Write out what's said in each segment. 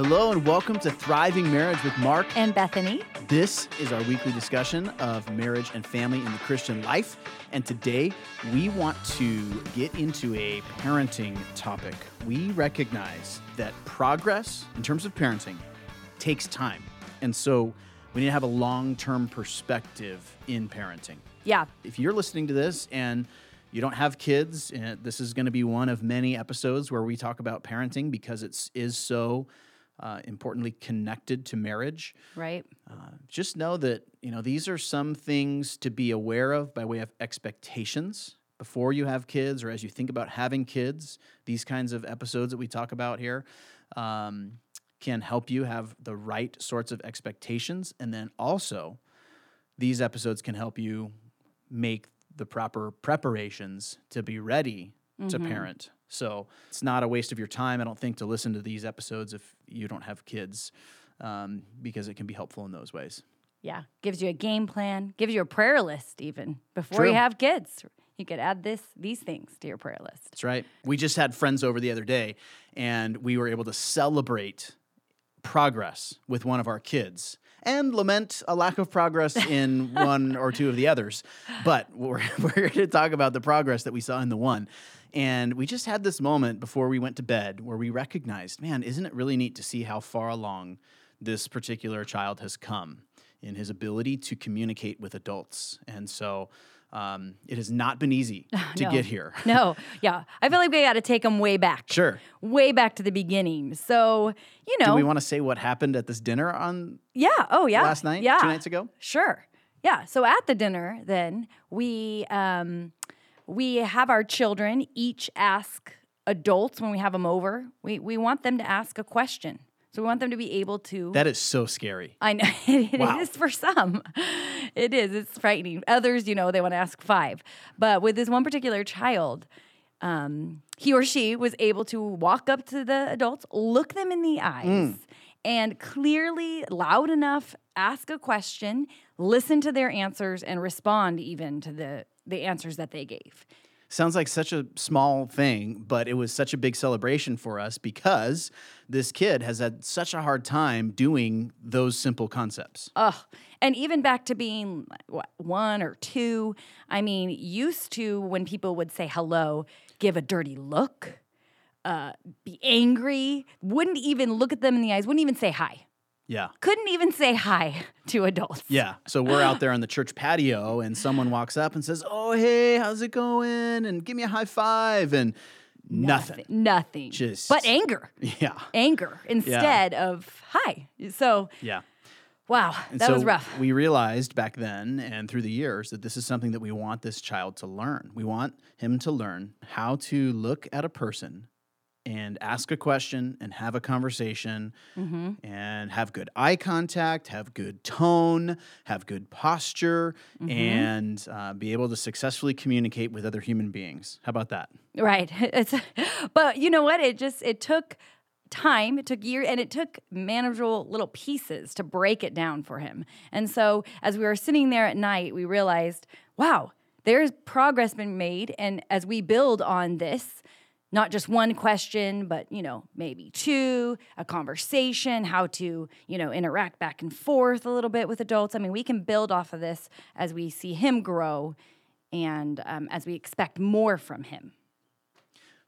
Hello and welcome to Thriving Marriage with Mark. And Bethany. This is our weekly discussion of marriage and family in the Christian life. And today we want to get into a parenting topic. We recognize that progress in terms of parenting takes time. And so we need to have a long term perspective in parenting. Yeah. If you're listening to this and you don't have kids, eh, this is going to be one of many episodes where we talk about parenting because it is so uh, importantly connected to marriage. Right. Uh, just know that you know these are some things to be aware of by way of expectations before you have kids or as you think about having kids. These kinds of episodes that we talk about here um, can help you have the right sorts of expectations, and then also these episodes can help you make the proper preparations to be ready mm-hmm. to parent so it's not a waste of your time, I don't think, to listen to these episodes if you don't have kids, um, because it can be helpful in those ways. Yeah, gives you a game plan, gives you a prayer list even before True. you have kids. You could add this these things to your prayer list. That's right. We just had friends over the other day, and we were able to celebrate progress with one of our kids and lament a lack of progress in one or two of the others. But we're, we're here to talk about the progress that we saw in the one. And we just had this moment before we went to bed where we recognized, man, isn't it really neat to see how far along this particular child has come in his ability to communicate with adults? And so, um, it has not been easy to no. get here. no, yeah. I feel like we got to take them way back. Sure. Way back to the beginning. So, you know. Do we want to say what happened at this dinner on Yeah. Oh, yeah. last night? Yeah. Two nights ago? Sure. Yeah. So at the dinner, then we um, we have our children each ask adults when we have them over. We we want them to ask a question. So we want them to be able to. That is so scary. I know it wow. is for some. It is. It's frightening. Others, you know, they want to ask five. But with this one particular child, um, he or she was able to walk up to the adults, look them in the eyes, mm. and clearly, loud enough, ask a question, listen to their answers, and respond even to the the answers that they gave. Sounds like such a small thing, but it was such a big celebration for us because this kid has had such a hard time doing those simple concepts. Oh, and even back to being what, one or two. I mean, used to when people would say hello, give a dirty look, uh, be angry, wouldn't even look at them in the eyes, wouldn't even say hi. Yeah. Couldn't even say hi to adults. Yeah. So we're out there on the church patio and someone walks up and says, Oh, hey, how's it going? And give me a high five. And nothing. Nothing. nothing. Just. But anger. Yeah. Anger instead yeah. of hi. So. Yeah. Wow, and that so was rough. We realized back then and through the years that this is something that we want this child to learn. We want him to learn how to look at a person and ask a question and have a conversation mm-hmm. and have good eye contact, have good tone, have good posture, mm-hmm. and uh, be able to successfully communicate with other human beings. How about that? Right. It's, but you know what? It just it took time it took years and it took manageable little pieces to break it down for him and so as we were sitting there at night we realized wow there's progress been made and as we build on this not just one question but you know maybe two a conversation how to you know interact back and forth a little bit with adults. I mean we can build off of this as we see him grow and um, as we expect more from him.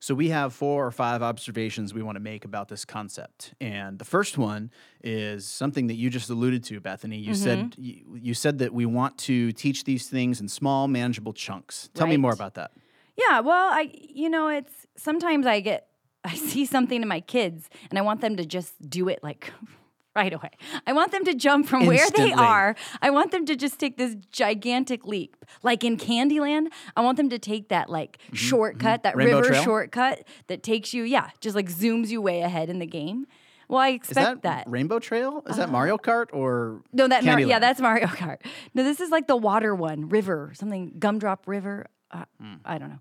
So we have four or five observations we want to make about this concept. And the first one is something that you just alluded to bethany. You mm-hmm. said you, you, said that we want to teach these things in small manageable chunks. Tell right. me more about that yeah, well, I you know, it's sometimes I get I see something in my kids and I want them to just do it like right away. I want them to jump from Instantly. where they are. I want them to just take this gigantic leap. Like in Candyland, I want them to take that like mm-hmm, shortcut, mm-hmm. that Rainbow river Trail? shortcut that takes you, yeah, just like zooms you way ahead in the game. Well, I expect that, that, Rainbow Trail? Is uh, that Mario Kart or no? That Mar- yeah, that's Mario Kart. No, this is like the water one, river, something gumdrop river. Uh, mm. I don't know.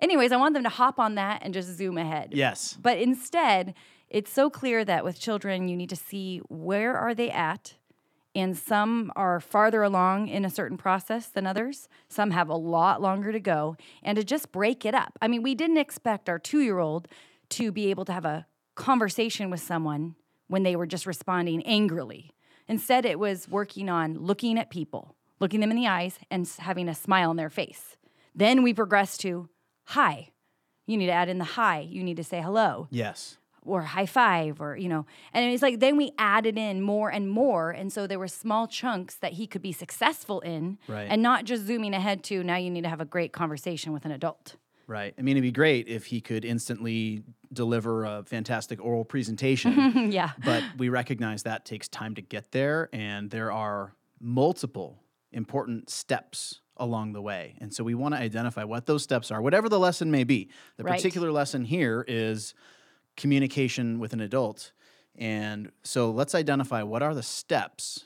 Anyways, I want them to hop on that and just zoom ahead. Yes. But instead, it's so clear that with children, you need to see where are they at, and some are farther along in a certain process than others. Some have a lot longer to go, and to just break it up. I mean, we didn't expect our two-year-old to be able to have a conversation with someone when they were just responding angrily. Instead, it was working on looking at people, looking them in the eyes, and having a smile on their face. Then we progress to hi. You need to add in the hi. You need to say hello Yes. or high five or you know and it's like then we added in more and more and so there were small chunks that he could be successful in Right. and not just zooming ahead to now you need to have a great conversation with an adult Right. I mean, it'd be great if he could instantly deliver a fantastic oral presentation, yeah but we recognize that takes time to get there, and there are multiple important steps along the way. And so we want to identify what those steps are, whatever the lesson may be. The Right. particular lesson here is communication with an adult. And so let's identify what are the steps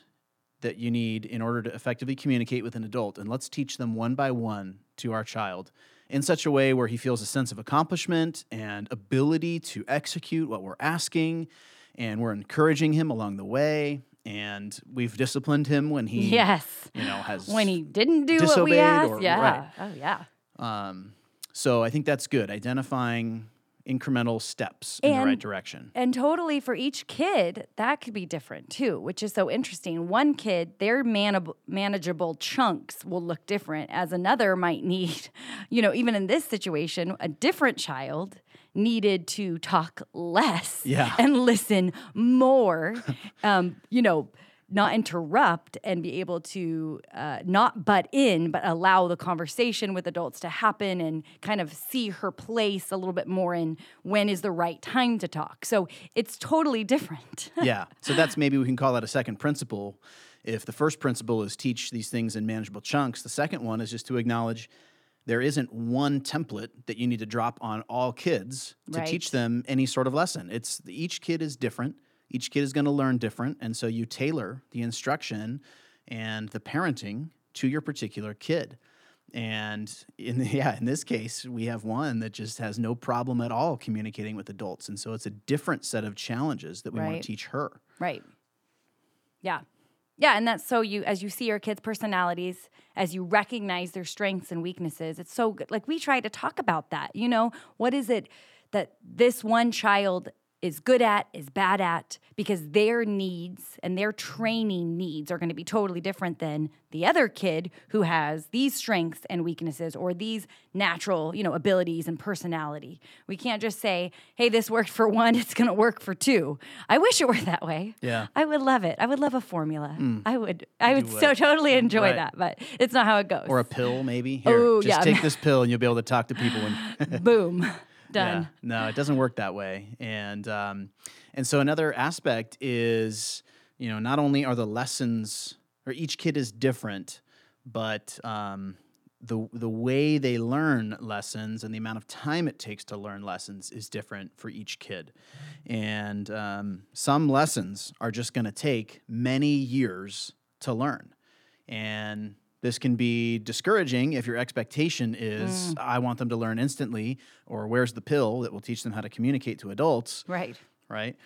that you need in order to effectively communicate with an adult. And let's teach them one by one to our child in such a way where he feels a sense of accomplishment and ability to execute what we're asking. And we're encouraging him along the way. And we've disciplined him when he, yes you know, has when he didn't do what we asked or- yeah right. oh yeah Um, so I think that's good. Identifying incremental steps in the right direction. And totally for each kid, that could be different too, which is so interesting. One kid, their manab- manageable chunks will look different, as another might need, you know, even in this situation, a different child needed to talk less Yeah. and listen more, um, you know, not interrupt and be able to uh, not butt in, but allow the conversation with adults to happen and kind of see her place a little bit more in when is the right time to talk. So it's totally different. yeah. So that's maybe we can call that a second principle. If the first principle is teach these things in manageable chunks, the second one is just to acknowledge there isn't one template that you need to drop on all kids to Right. teach them any sort of lesson. It's each kid is different. Each kid is going to learn different, and so you tailor the instruction and the parenting to your particular kid. And in yeah, in this case, we have one that just has no problem at all communicating with adults, and so it's a different set of challenges that we want to teach her. Right. Yeah. Yeah, and that's so you as you see your kids' personalities, as you recognize their strengths and weaknesses, it's so good. Like we try to talk about that. You know, what is it that this one child is good at, is bad at, because their needs and their training needs are going to be totally different than the other kid who has these strengths and weaknesses or these natural, you know, abilities and personality. We can't just say, "Hey, this worked for one, it's going to work for two. I wish it were that way. Yeah. I would love it. I would love a formula. Hmm. I would I would would. so totally enjoy Right. that, but it's not how it goes. Or a pill, maybe. Here, Oh, just yeah. take this pill, and you'll be able to talk to people. And boom. Done. Yeah. No, it doesn't work that way. And um, and so another aspect is, you know, not only are the lessons or each kid is different, but um, the the way they learn lessons and the amount of time it takes to learn lessons is different for each kid. And um, some lessons are just going to take many years to learn, and this can be discouraging if your expectation is mm. I want them to learn instantly, or where's the pill that will teach them how to communicate to adults, Right. right?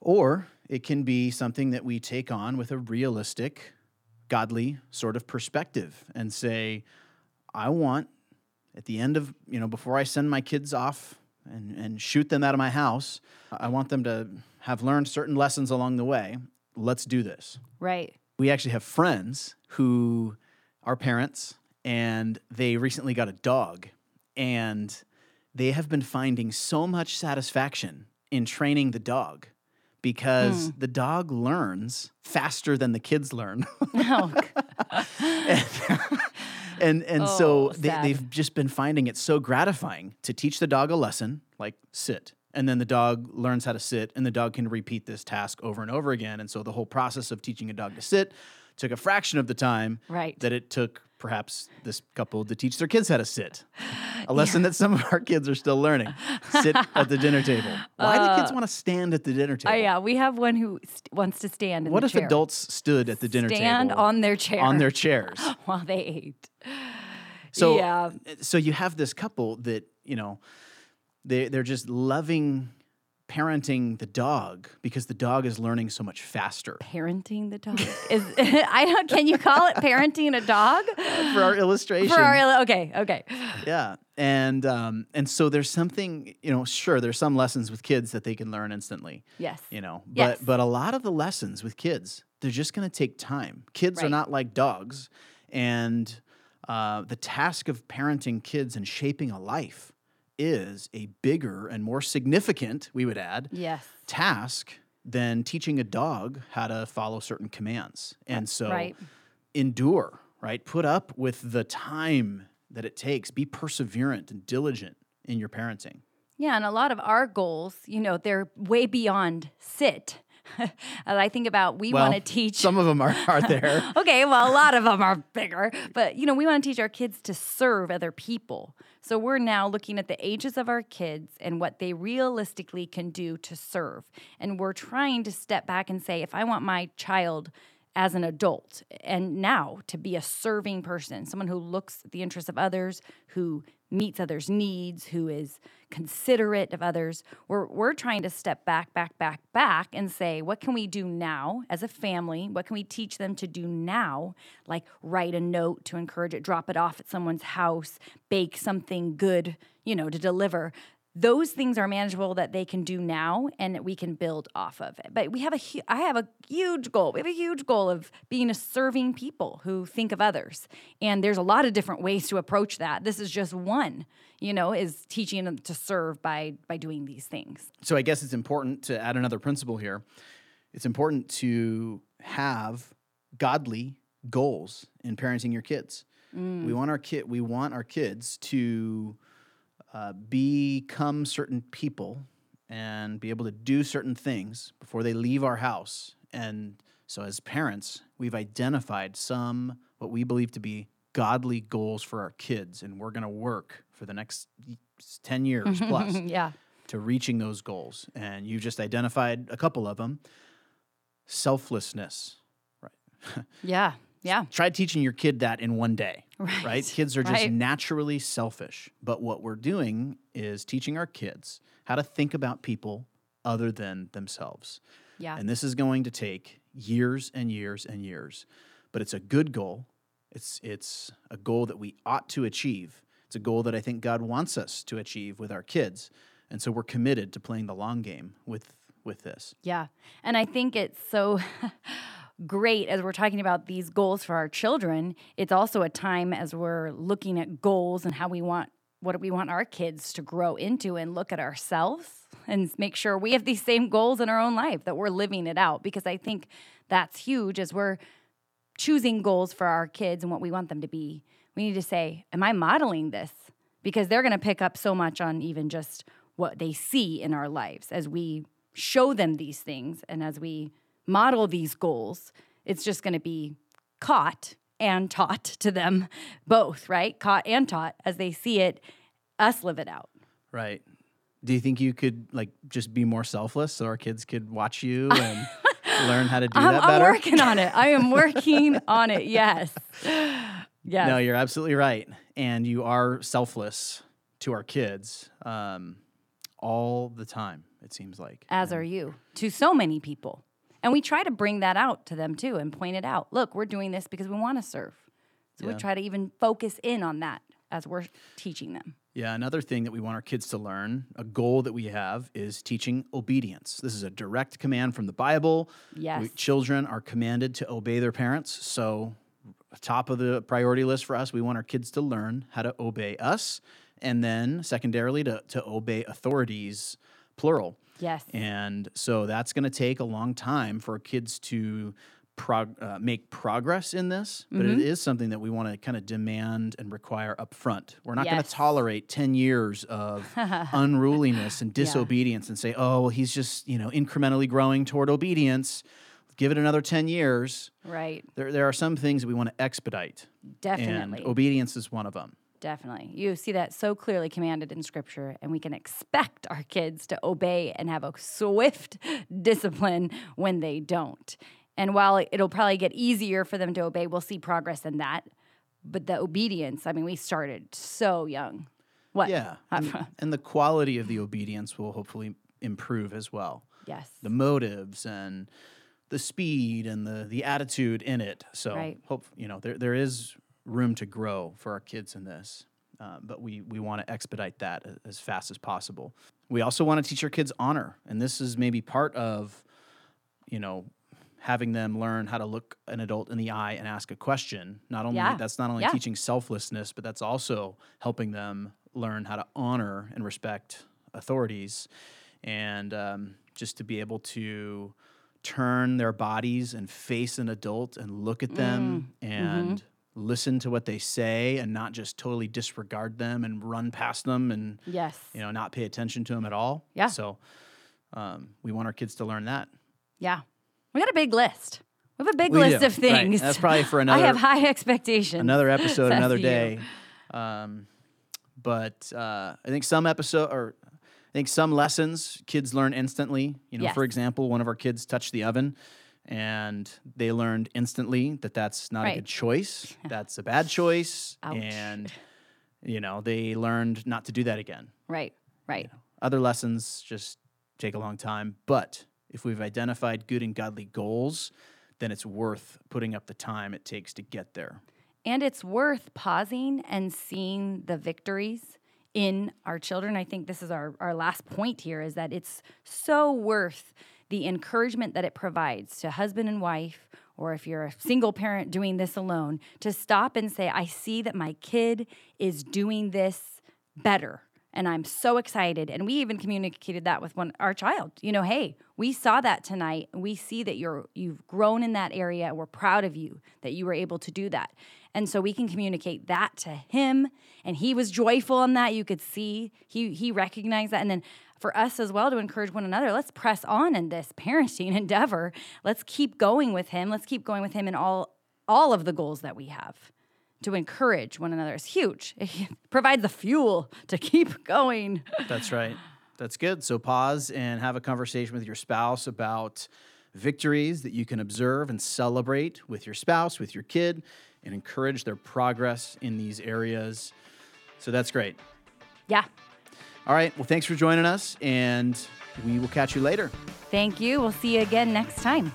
Or it can be something that we take on with a realistic, godly sort of perspective and say, I want at the end of, you know, before I send my kids off and, and shoot them out of my house, I want them to have learned certain lessons along the way. Let's do this Right. we actually have friends who are parents and they recently got a dog and they have been finding so much satisfaction in training the dog because Hmm. the dog learns faster than the kids learn. Oh, and and Oh, so they, they've just been finding it so gratifying to teach the dog a lesson like sit and then the dog learns how to sit and the dog can repeat this task over and over again and so the whole process of teaching a dog to sit took a fraction of the time Right. that it took perhaps this couple to teach their kids how to sit a lesson that some of our kids are still learning sit at the dinner table why do kids uh, want to stand at the dinner oh, table Oh yeah, we have one who st- wants to stand in what if chair. adults stood at the dinner stand table on their chair on their chairs while they ate. So Yeah. so you have this couple that you know they they're just loving parenting the dog because the dog is learning so much faster. Parenting the dog is I don't. Can you call it parenting a dog? For our illustration, For our okay, okay. yeah, and um, and so there's something you know. Sure, there's some lessons with kids that they can learn instantly. Yes. You know, but Yes. but a lot of the lessons with kids, they're just going to take time. Kids are not like dogs, and uh, the task of parenting kids and shaping a life is a bigger and more significant, we would add, Yes. task than teaching a dog how to follow certain commands. Uh, and so Right. endure, right? Put up with the time that it takes. Be perseverant and diligent in your parenting. Yeah, and a lot of our goals, you know, they're way beyond sit. and I think about we Well, want to teach Some of them are, are there. okay, well, a lot of them are bigger, but you know, we want to teach our kids to serve other people. So we're now looking at the ages of our kids and what they realistically can do to serve. And we're trying to step back and say, if I want my child as an adult and now to be a serving person, someone who looks at the interests of others, who meets others' needs, who is considerate of others. We're, we're trying to step back, back, back, back and say, what can we do now as a family? What can we teach them to do now? Like write a note to encourage it, drop it off at someone's house, bake something good, you know, to deliver those things are manageable that they can do now and that we can build off of it. But we have a hu- I have a huge goal. We have a huge goal of being a serving people who think of others. And there's a lot of different ways to approach that. This is just one, you know, is teaching them to serve by by doing these things. So I guess it's important to add another principle here. It's important to have godly goals in parenting your kids. Mm. We want our kid we want our kids to uh, become certain people and be able to do certain things before they leave our house. And so, as parents, we've identified some what we believe to be godly goals for our kids, and we're going to work for the next 10 years plus yeah. to reaching those goals. And you just identified a couple of them selflessness. Right? yeah. Yeah. Try teaching your kid that in one day, right? Right, Kids are just right. naturally selfish. But what we're doing is teaching our kids how to think about people other than themselves. Yeah. And this is going to take years and years and years. But it's a good goal. It's it's a goal that we ought to achieve. It's a goal that I think God wants us to achieve with our kids. And so we're committed to playing the long game with with this. Yeah. And I think it's so great as we're talking about these goals for our children. It's also a time as we're looking at goals and how we want what we want our kids to grow into and look at ourselves and make sure we have these same goals in our own life that we're living it out because I think that's huge as we're choosing goals for our kids and what we want them to be. We need to say, am I modeling this? Because they're going to pick up so much on even just what they see in our lives as we show them these things and as we model these goals. It's just going to be caught and taught to them both, right? Caught and taught as they see it, us live it out. Right. Do you think you could like just be more selfless so our kids could watch you and learn how to do I'm, that I'm better? working on it. I am working on it. Yes. Yes. No, you're absolutely right. And you are selfless to our kids um, all the time, it seems like. as are you to so many people. And we try to bring that out to them too and point it out. Look, we're doing this because we want to serve. So we try to even focus in on that as we're teaching them. Yeah, another thing that we want our kids to learn, a goal that we have, is teaching obedience. This is a direct command from the Bible. Yes. We- children are commanded to obey their parents. So, top of the priority list for us, we want our kids to learn how to obey us. And then, secondarily, to, to obey authorities, plural. Yes. And so that's going to take a long time for kids to prog- uh, make progress in this, but Mm-hmm. it is something that we want to kind of demand and require up front. We're not going to tolerate 10 years of unruliness and disobedience and say, oh, well, he's just, you know, incrementally growing toward obedience. Give it another 10 years. Right. There, there are some things that we want to expedite, Definitely. and obedience is one of them. Definitely. You see that so clearly commanded in scripture, and we can expect our kids to obey and have a swift discipline when they don't. And while it'll probably get easier for them to obey, we'll see progress in that. But the obedience, I mean, we started so young. What? Yeah. And, and the quality of the obedience will hopefully improve as well. Yes. The motives and the speed and the the attitude in it. So Right. hope you know there there is room to grow for our kids in this. Uh, but we, we want to expedite that as fast as possible. We also want to teach our kids honor, and this is maybe part of, you know, having them learn how to look an adult in the eye and ask a question. Not only Yeah. that's not only Yeah. teaching selflessness, but that's also helping them learn how to honor and respect authorities, and um, just to be able to turn their bodies and face an adult and look at them Mm. and Mm-hmm. Listen to what they say and not just totally disregard them and run past them and yes. you know not pay attention to them at all. Yeah. So um, we want our kids to learn that. Yeah. We got a big list. We have a big We list do. of Right. things. That's probably for another I have high expectations. another episode, another day. Um, but uh, I think some episode or I think some lessons kids learn instantly. You know, for example, one of our kids touched the oven, and they learned instantly that that's not a good choice. That's a bad choice, Ouch. and you know they learned not to do that again. Right. Right. Other lessons just take a long time, but if we've identified good and godly goals, then it's worth putting up the time it takes to get there. And it's worth pausing and seeing the victories in our children. I think this is our, our last point here is that it's so worth the encouragement that it provides to husband and wife, or if you're a single parent doing this alone, to stop and say, I see that my kid is doing this better. And I'm so excited. And we even communicated that with one our child. You know, hey, we saw that tonight. We see that you're you've grown in that area. We're proud of you that you were able to do that. And so we can communicate that to him. And he was joyful in that. You could see he he recognized that. And then for us as well to encourage one another, let's press on in this parenting endeavor. Let's keep going with him. Let's keep going with him in all all of the goals that we have to encourage one another is huge. It provides the fuel to keep going. That's right. That's good. So pause and have a conversation with your spouse about victories that you can observe and celebrate with your spouse, with your kid, and encourage their progress in these areas. So that's great. Yeah. All right. Well, thanks for joining us, and we will catch you later. Thank you. We'll see you again next time.